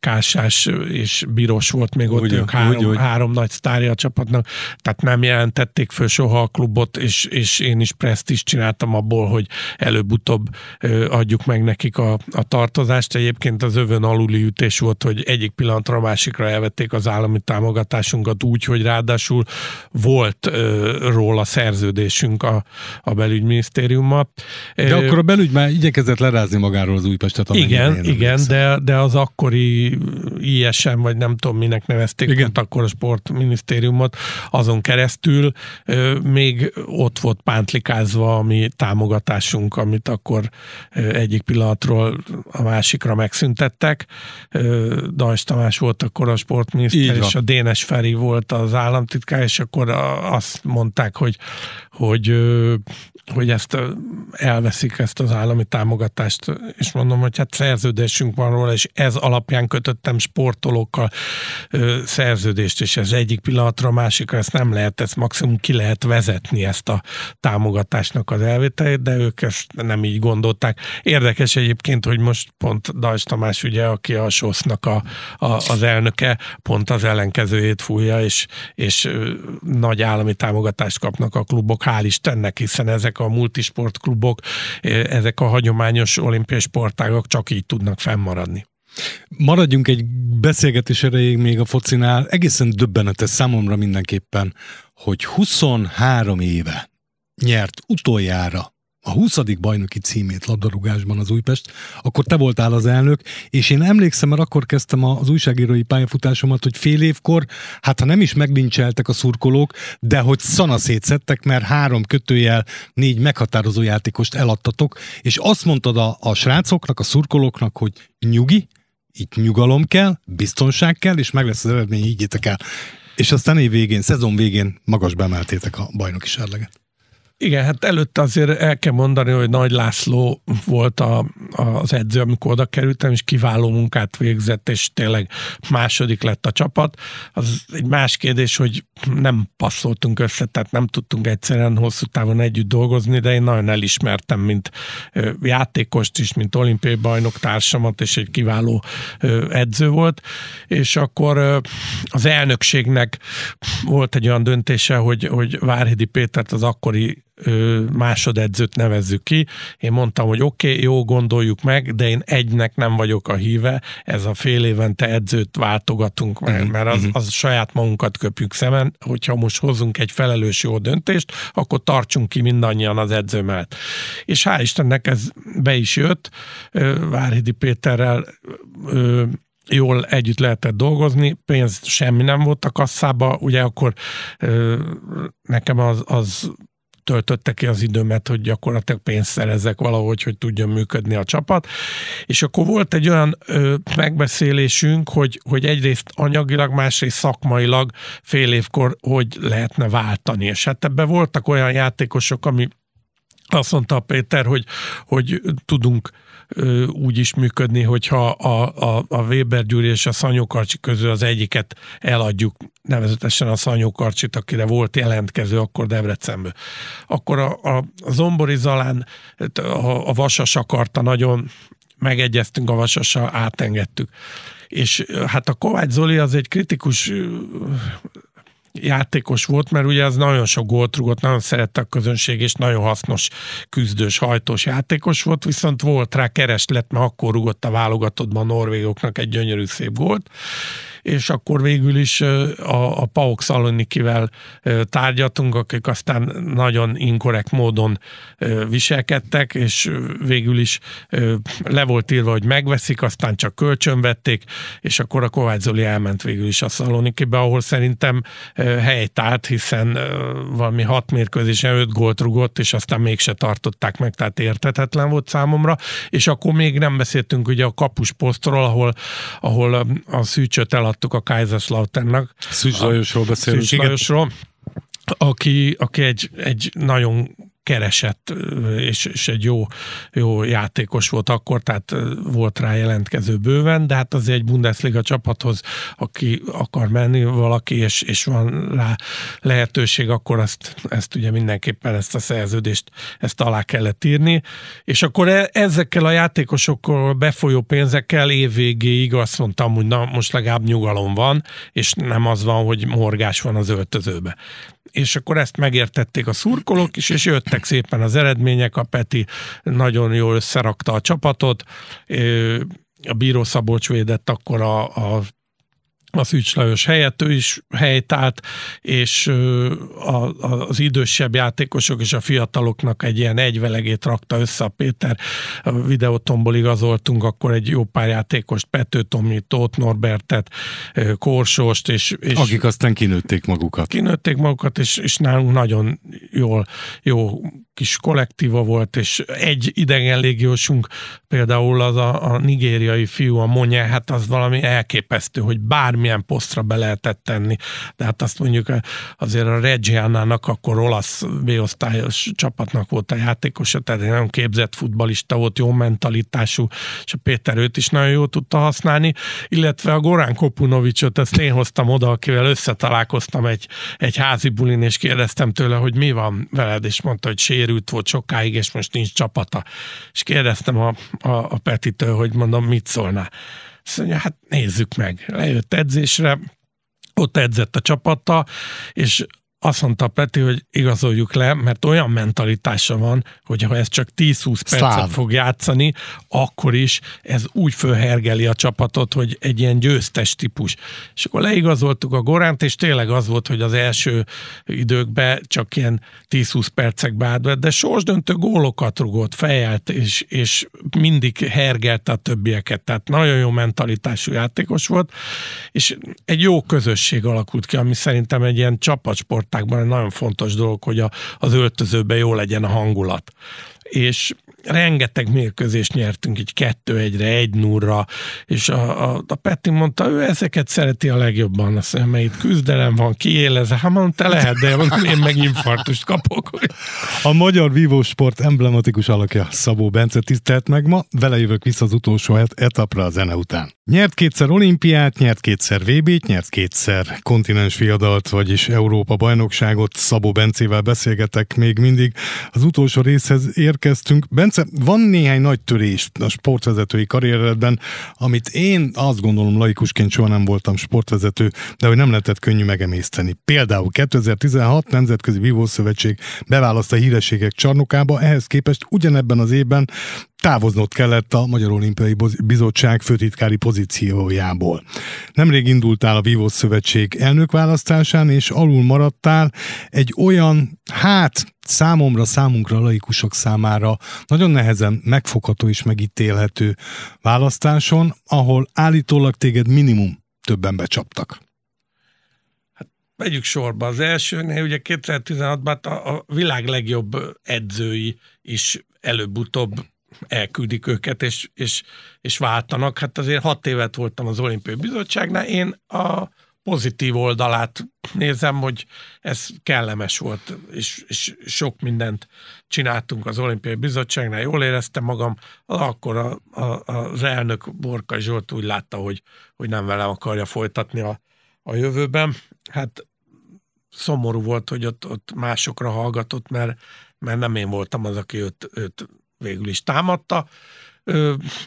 Kásás és Biros volt még ott, úgy, ők három, úgy, úgy. három nagy sztárja a csapatnak, tehát nem jelentették föl soha a klubot, és, és én is preszt is csináltam abból, hogy előbb-utóbb adjuk meg nekik a, a tartozást. Egyébként az övön aluli ütés volt, hogy egyik pillanatra a másikra elvették az állami támogatásunkat úgy, hogy ráadásul volt ö, róla szerződésünk a, a belügyminisztériummal, de akkor a belügy már igyekezett lerázni magáról az Újpestet. Igen, igen, de, de az akkori ISM, vagy nem tudom minek nevezték, igen. akkor a sportminisztériumot, azon keresztül még ott volt pántlikázva a mi támogatásunk, amit akkor egyik pillanatról a másikra megszüntettek. Dajs Tamás volt akkor a sportminiszter, és a Dénes Feri volt az államtitkár, és akkor azt mondták, hogy, hogy, hogy ezt elveszik ezt az állami támogatást, és mondom, hogy hát szerződésünk van róla, és ez alapján kötöttem sportolókkal ö, szerződést, és ez egyik pillanatra a másikra ezt nem lehet, ezt maximum ki lehet vezetni ezt a támogatásnak az elvételét, de ők ezt nem így gondolták. Érdekes egyébként, hogy most pont Dajs Tamás, ugye, aki a SOSZ-nak a, a, az elnöke, pont az ellenkezőjét fújja, és, és nagy állami támogatást kapnak a klubok, hál' Istennek, hiszen ezek a multisport klubok, ezek a hagyományos olimpiai sportágok csak így tudnak fennmaradni. Maradjunk egy beszélgetés erejéig még a focinál. Egészen döbbenetes számomra mindenképpen, hogy 23 éve nyert utoljára a 20. bajnoki címét labdarúgásban az Újpest, akkor te voltál az elnök, és én emlékszem, mert akkor kezdtem az újságírói pályafutásomat, hogy fél évkor, hát ha nem is meglincseltek a szurkolók, de hogy szana szétszettek, mert három kötőjel négy meghatározó játékost eladtatok, és azt mondtad a, a srácoknak, a szurkolóknak, hogy nyugi, itt nyugalom kell, biztonság kell, és meg lesz az eredmény, higgyétek el. És aztán év végén, szezon végén magasba emeltétek a bajnoki serleget. Igen, hát előtte azért el kell mondani, hogy Nagy László volt a, az edző, amikor oda kerültem, és kiváló munkát végzett, és tényleg második lett a csapat. Az egy más kérdés, hogy nem passzoltunk össze, tehát nem tudtunk egyszerűen hosszú távon együtt dolgozni, de én nagyon elismertem, mint játékost is, mint olimpiai bajnok társamat, és egy kiváló edző volt. És akkor az elnökségnek volt egy olyan döntése, hogy, hogy Várhidi Pétert az akkori másodedzőt nevezzük ki. Én mondtam, hogy oké, okay, jó, gondoljuk meg, de én egynek nem vagyok a híve, ez a fél évente edzőt váltogatunk meg, uh-huh. mert az, mhm. az saját magunkat köpjük szemen, hogyha most hozunk egy felelős jó döntést, akkor tartsunk ki mindannyian az edző mellett. És hál' Istennek ez be is jött, Várhidi Péterrel jól együtt lehetett dolgozni, pénz semmi nem volt a kasszába, ugye akkor nekem az, az töltötte ki az időmet, hogy gyakorlatilag pénzt szerezzek valahogy, hogy tudjon működni a csapat. És akkor volt egy olyan ö, megbeszélésünk, hogy, hogy egyrészt anyagilag, másrészt szakmailag fél évkor hogy lehetne váltani. És hát ebben voltak olyan játékosok, ami azt mondta Péter, hogy, hogy tudunk úgy is működni, hogyha a, a, a Weber Gyuri és a Szanyókarcsi közül az egyiket eladjuk, nevezetesen a Szanyókarcsit, akire volt jelentkező akkor Debrecenből. Akkor a, a, a Zombori Zalán a, a Vasas akarta nagyon, megegyeztünk a Vasasa, átengedtük. És hát a Kovács Zoli az egy kritikus játékos volt, mert ugye az nagyon sok gólt rúgott, nagyon szerette a közönség, és nagyon hasznos küzdős, hajtós játékos volt, viszont volt rá kereslet, mert akkor rúgott a válogatottban a norvégoknak egy gyönyörű szép gólt, és akkor végül is a, a Pauk Szalonikivel tárgyaltunk, akik aztán nagyon inkorrekt módon viselkedtek, és végül is le volt írva, hogy megveszik, aztán csak kölcsönvették, és akkor a Kovács Zoli elment végül is a Szalonikibe, ahol szerintem helyt állt, hiszen valami hat mérkőzésen öt gólt rugott, és aztán mégse tartották meg, tehát értetetlen volt számomra, és akkor még nem beszéltünk ugye a kapus posztról, ahol, ahol a szűcsöt el eladtuk a Kaiserslauternnak. Szűcs Lajosról beszélünk. Szűcs Lajosról, aki, aki egy, egy nagyon keresett, és, és egy jó, jó játékos volt akkor, tehát volt rá jelentkező bőven, de hát azért egy Bundesliga csapathoz, aki akar menni valaki, és, és van rá lehetőség, akkor azt, ezt ugye mindenképpen ezt a szerződést, ezt alá kellett írni, és akkor e, ezekkel a játékosokkal befolyó pénzekkel évvégéig azt mondtam, hogy na most legalább nyugalom van, és nem az van, hogy morgás van az öltözőbe és akkor ezt megértették a szurkolók is, és jöttek szépen az eredmények, a Peti nagyon jól összerakta a csapatot, a Bíró Szabolcs védett akkor a, a a Szűcs Lajos helyett, ő is helytált, és a, az idősebb játékosok és a fiataloknak egy ilyen egyvelegét rakta össze a Péter. A videótomból igazoltunk akkor egy jó pár játékost, Pető Tomi, Tóth Norbertet, Korsost, és, és akik aztán kinőtték magukat. Kinőtték magukat, és, és nálunk nagyon jól, jó kis kollektíva volt, és egy idegen légiósunk, például az a, a nigériai fiú, a Monye, hát az valami elképesztő, hogy bármilyen posztra be lehetett tenni. De hát azt mondjuk azért a Reggianának akkor olasz B-osztályos csapatnak volt a játékosa, tehát egy nagyon képzett futbalista volt, jó mentalitású, és a Péter őt is nagyon jól tudta használni, illetve a Gorán Kopunovicsot, ezt én hoztam oda, akivel összetalálkoztam egy, egy házi bulin, és kérdeztem tőle, hogy mi van veled, és mondta, hogy sér sérült volt sokáig, és most nincs csapata. És kérdeztem a, a, a Petitől, hogy mondom, mit szólná. Azt mondja, hát nézzük meg. Lejött edzésre, ott edzett a csapata, és azt mondta Peti, hogy igazoljuk le, mert olyan mentalitása van, hogy ha ez csak 10-20 percet fog játszani, akkor is ez úgy fölhergeli a csapatot, hogy egy ilyen győztes típus. És akkor leigazoltuk a Goránt, és tényleg az volt, hogy az első időkben csak ilyen 10-20 percekbe átvett, de sorsdöntő gólokat rugott, fejelt, és, és mindig hergelte a többieket. Tehát nagyon jó mentalitású játékos volt, és egy jó közösség alakult ki, ami szerintem egy ilyen csapatsport sportágban egy nagyon fontos dolog, hogy a, az öltözőben jó legyen a hangulat. És rengeteg mérkőzést nyertünk, így kettő egyre, egy nurra, és a, a, a Peti mondta, ő ezeket szereti a legjobban, azt mondja, mert itt küzdelem van, kiéleze, hát mondom, te lehet, de én meg infarktust kapok. A magyar vívósport emblematikus alakja Szabó Bence tisztelt meg ma, vele jövök vissza az utolsó etapra a zene után. Nyert kétszer olimpiát, nyert kétszer VB-t, nyert kétszer kontinens fiadalt, vagyis Európa bajnokságot. Szabó Bencével beszélgetek még mindig. Az utolsó részhez érkeztünk. Bence, van néhány nagy törés a sportvezetői karrieredben, amit én azt gondolom laikusként soha nem voltam sportvezető, de hogy nem lehetett könnyű megemészteni. Például 2016 Nemzetközi Vívószövetség beválaszt a hírességek csarnokába, ehhez képest ugyanebben az évben távoznod kellett a Magyar Olimpiai Bizottság főtitkári pozíciójából. Nemrég indultál a Vívós Szövetség elnökválasztásán, és alul maradtál egy olyan, hát számomra, számunkra, laikusok számára nagyon nehezen megfogható és megítélhető választáson, ahol állítólag téged minimum többen becsaptak. Hát Vegyük sorba. Az elsőnél ugye 2016-ban a, a világ legjobb edzői is előbb-utóbb elküldik őket, és, és, és váltanak. Hát azért hat évet voltam az olimpiai bizottságnál, én a pozitív oldalát nézem, hogy ez kellemes volt, és, és sok mindent csináltunk az olimpiai bizottságnál, jól éreztem magam, akkor a, a, az elnök Borka Zsolt úgy látta, hogy, hogy nem velem akarja folytatni a, a jövőben. Hát szomorú volt, hogy ott, ott másokra hallgatott, mert, mert nem én voltam az, aki őt, őt végül is támadta.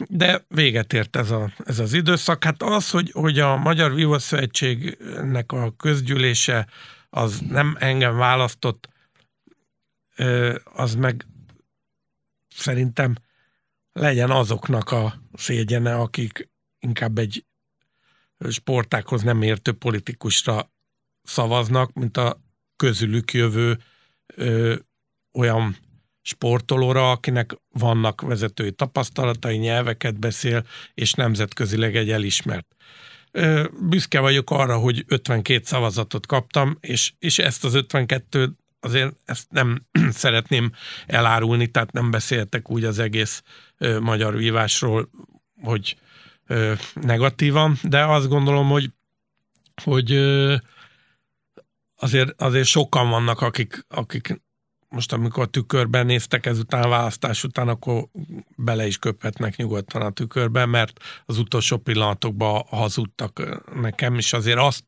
De véget ért ez, a, ez az időszak. Hát az, hogy, hogy a Magyar Vívó Szövetségnek a közgyűlése az nem engem választott, az meg szerintem legyen azoknak a szégyene, akik inkább egy sportákhoz nem értő politikusra szavaznak, mint a közülük jövő ö, olyan sportolóra, akinek vannak vezetői tapasztalatai, nyelveket beszél, és nemzetközileg egy elismert. Büszke vagyok arra, hogy 52 szavazatot kaptam, és, és ezt az 52 azért ezt nem szeretném elárulni, tehát nem beszéltek úgy az egész magyar vívásról, hogy negatívan, de azt gondolom, hogy, hogy azért, azért sokan vannak, akik, akik most amikor tükörben néztek ezután a választás után, akkor bele is köphetnek nyugodtan a tükörbe, mert az utolsó pillanatokban hazudtak nekem, és azért azt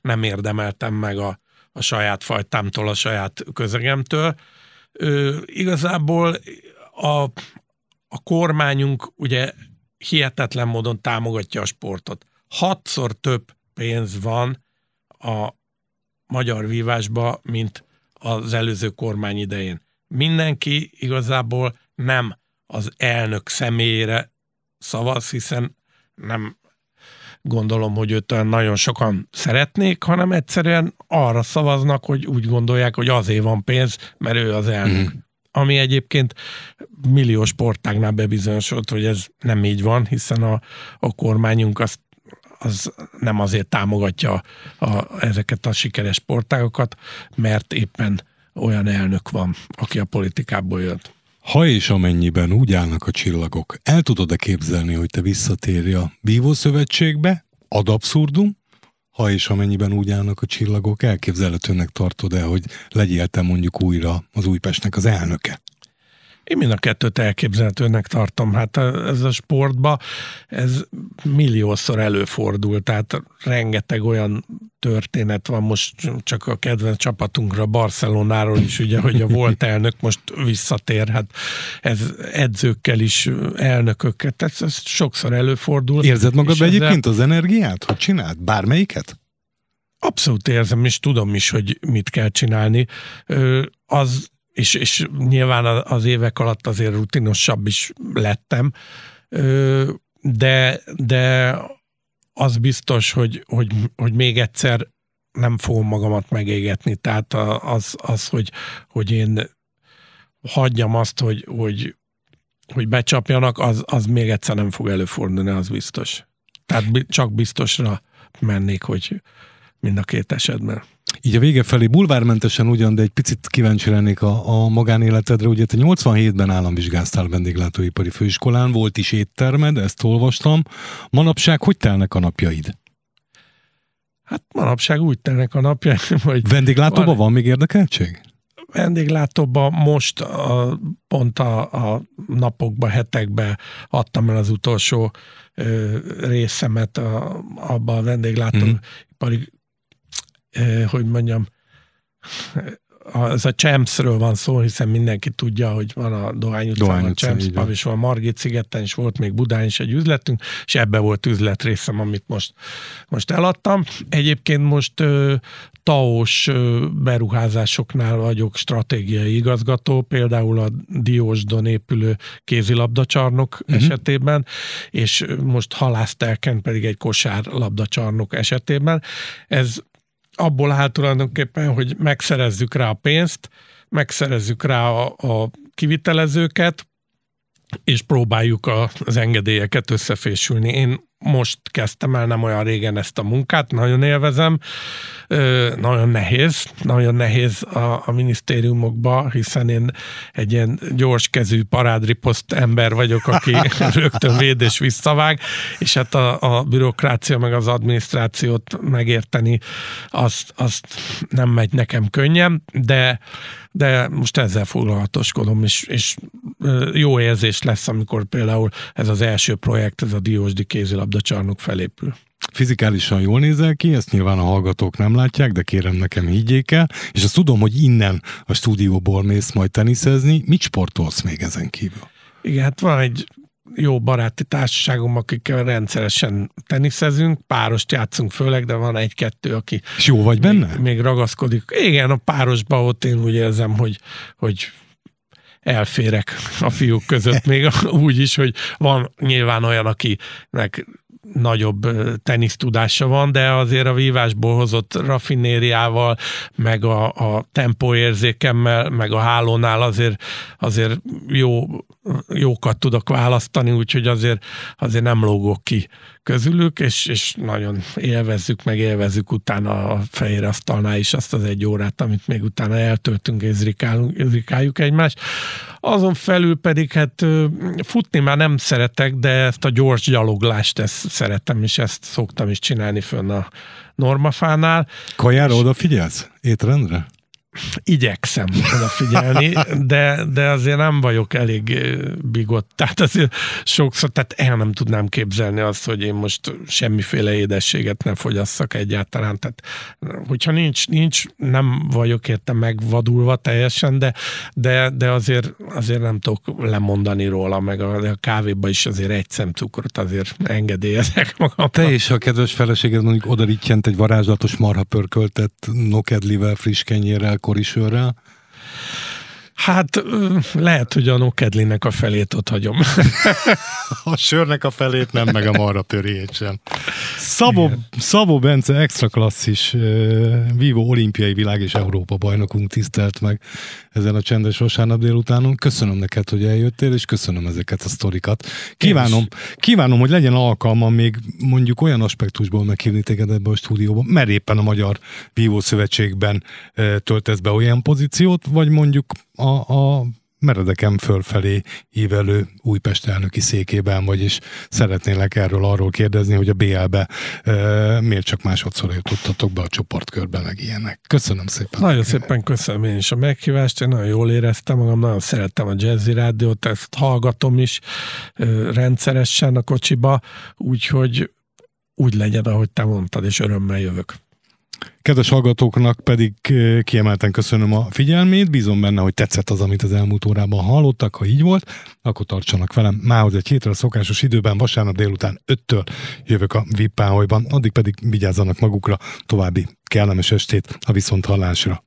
nem érdemeltem meg a, a saját fajtámtól, a saját közegemtől. Ö, igazából a, a kormányunk ugye hihetetlen módon támogatja a sportot. Hatszor több pénz van a magyar vívásba, mint az előző kormány idején. Mindenki igazából nem az elnök személyére szavaz, hiszen nem gondolom, hogy őt olyan nagyon sokan szeretnék, hanem egyszerűen arra szavaznak, hogy úgy gondolják, hogy azért van pénz, mert ő az elnök. Mm. Ami egyébként milliós sportágnál bebizonyosodott, hogy ez nem így van, hiszen a, a kormányunk azt az nem azért támogatja a, ezeket a sikeres sportágokat, mert éppen olyan elnök van, aki a politikából jött. Ha és amennyiben úgy állnak a csillagok, el tudod-e képzelni, hogy te visszatérj a Bívószövetségbe, ad abszurdum, ha és amennyiben úgy állnak a csillagok, elképzelhetőnek tartod-e, hogy legyél te mondjuk újra az Újpestnek az elnöke? Én mind a kettőt elképzelhetőnek tartom. Hát ez a sportba, ez milliószor előfordul, tehát rengeteg olyan történet van most csak a kedvenc csapatunkra, Barcelonáról is, ugye, hogy a volt elnök most visszatér, hát ez edzőkkel is, elnököket, ez, ez sokszor előfordul. Érzed magad egyébként az energiát, hogy csináld? Bármelyiket? Abszolút érzem, és tudom is, hogy mit kell csinálni. Az és, és nyilván az évek alatt azért rutinosabb is lettem, de, de az biztos, hogy, hogy, hogy még egyszer nem fogom magamat megégetni. Tehát az, az hogy, hogy én hagyjam azt, hogy, hogy, hogy becsapjanak, az, az még egyszer nem fog előfordulni, az biztos. Tehát csak biztosra mennék, hogy mind a két esetben. Így a vége felé bulvármentesen ugyan, de egy picit kíváncsi lennék a, a magánéletedre. Ugye te 87-ben államvizsgáztál vendéglátóipari főiskolán, volt is éttermed, ezt olvastam. Manapság hogy telnek a napjaid? Hát manapság úgy telnek a napjaid, hogy... Vendéglátóban van, van még érdekeltség? vendéglátóban most a, pont a, a napokban, hetekben adtam el az utolsó ö, részemet a, abba a vendéglátóipari hmm hogy mondjam, az a Csemszről van szó, hiszen mindenki tudja, hogy van a Dohány utcán, Dohány a Csemsz pub, és van Margit szigeten, és volt még Budán is egy üzletünk, és ebbe volt üzletrészem, amit most, most eladtam. Egyébként most ö, taós ö, beruházásoknál vagyok stratégiai igazgató, például a Diósdon épülő kézilabdacsarnok uh-huh. esetében, és most halásztelken pedig egy kosár labdacsarnok esetében. Ez abból áll tulajdonképpen, hogy megszerezzük rá a pénzt, megszerezzük rá a, a kivitelezőket, és próbáljuk a, az engedélyeket összefésülni. Én most kezdtem el nem olyan régen ezt a munkát, nagyon élvezem, nagyon nehéz, nagyon nehéz a, a minisztériumokba, hiszen én egy ilyen gyorskezű parádriposzt ember vagyok, aki rögtön véd és visszavág, és hát a, a bürokrácia meg az adminisztrációt megérteni, azt, azt nem megy nekem könnyen, de de most ezzel foglalatoskodom, és, és jó érzés lesz, amikor például ez az első projekt, ez a Diósdi kézilabdacsarnok felépül. Fizikálisan jól nézel ki, ezt nyilván a hallgatók nem látják, de kérem nekem higgyék el, és azt tudom, hogy innen a stúdióból mész majd teniszezni. Mit sportolsz még ezen kívül? Igen, hát van egy jó baráti társaságom, akikkel rendszeresen teniszezünk, párost játszunk főleg, de van egy-kettő, aki És jó vagy benne? még, még ragaszkodik. Igen, a párosba ott én úgy érzem, hogy, hogy elférek a fiúk között, még úgy is, hogy van nyilván olyan, akinek nagyobb tenisztudása van, de azért a vívásból hozott raffinériával, meg a, a tempóérzékemmel, meg a hálónál azért, azért jó, jókat tudok választani, úgyhogy azért, azért nem lógok ki közülük, és, és nagyon élvezzük, meg élvezzük utána a fehér asztalnál is azt az egy órát, amit még utána eltöltünk, és zrikáljuk egymást. Azon felül pedig hát futni már nem szeretek, de ezt a gyors gyaloglást ezt szeretem, és ezt szoktam is csinálni fönn a normafánál. Kajára odafigyelsz? Étrendre? Igyekszem odafigyelni, de, de azért nem vagyok elég bigott. Tehát azért sokszor, tehát el nem tudnám képzelni azt, hogy én most semmiféle édességet ne fogyasszak egyáltalán. Tehát, hogyha nincs, nincs, nem vagyok érte megvadulva teljesen, de, de, de azért, azért nem tudok lemondani róla, meg a, a kávéba is azért egy szem cukrot azért engedélyezek magam. Te és a kedves feleséged mondjuk oda egy varázslatos marha pörköltet nokedlivel, friss kenyérrel, korisőrrel? Hát lehet, hogy a nokedlinek a felét ott hagyom. a sörnek a felét nem, meg a marra pöriét sem. Szabó, Szabó Bence extra klasszis vívó olimpiai világ és Európa bajnokunk tisztelt meg ezen a csendes vasárnap délutánon. Köszönöm neked, hogy eljöttél, és köszönöm ezeket a sztorikat. Kívánom, kívánom, hogy legyen alkalma még mondjuk olyan aspektusból meghívni téged ebbe a stúdióba, mert éppen a Magyar Vívó Szövetségben töltesz be olyan pozíciót, vagy mondjuk a, a meredekem fölfelé ívelő Újpest elnöki székében vagy, és szeretnélek erről arról kérdezni, hogy a BL-be e, miért csak másodszor jutottatok be a csoportkörbe, meg ilyenek. Köszönöm szépen. Nagyon szépen köszönöm én is a meghívást, én nagyon jól éreztem magam, nagyon szerettem a Jazzy Rádiót, ezt hallgatom is rendszeresen a kocsiba, úgyhogy úgy legyen, ahogy te mondtad, és örömmel jövök. Kedves hallgatóknak pedig eh, kiemelten köszönöm a figyelmét, bízom benne, hogy tetszett az, amit az elmúlt órában hallottak, ha így volt, akkor tartsanak velem. Mához egy hétre a szokásos időben, vasárnap délután 5-től jövök a VIP addig pedig vigyázzanak magukra, további kellemes estét a viszont hallásra.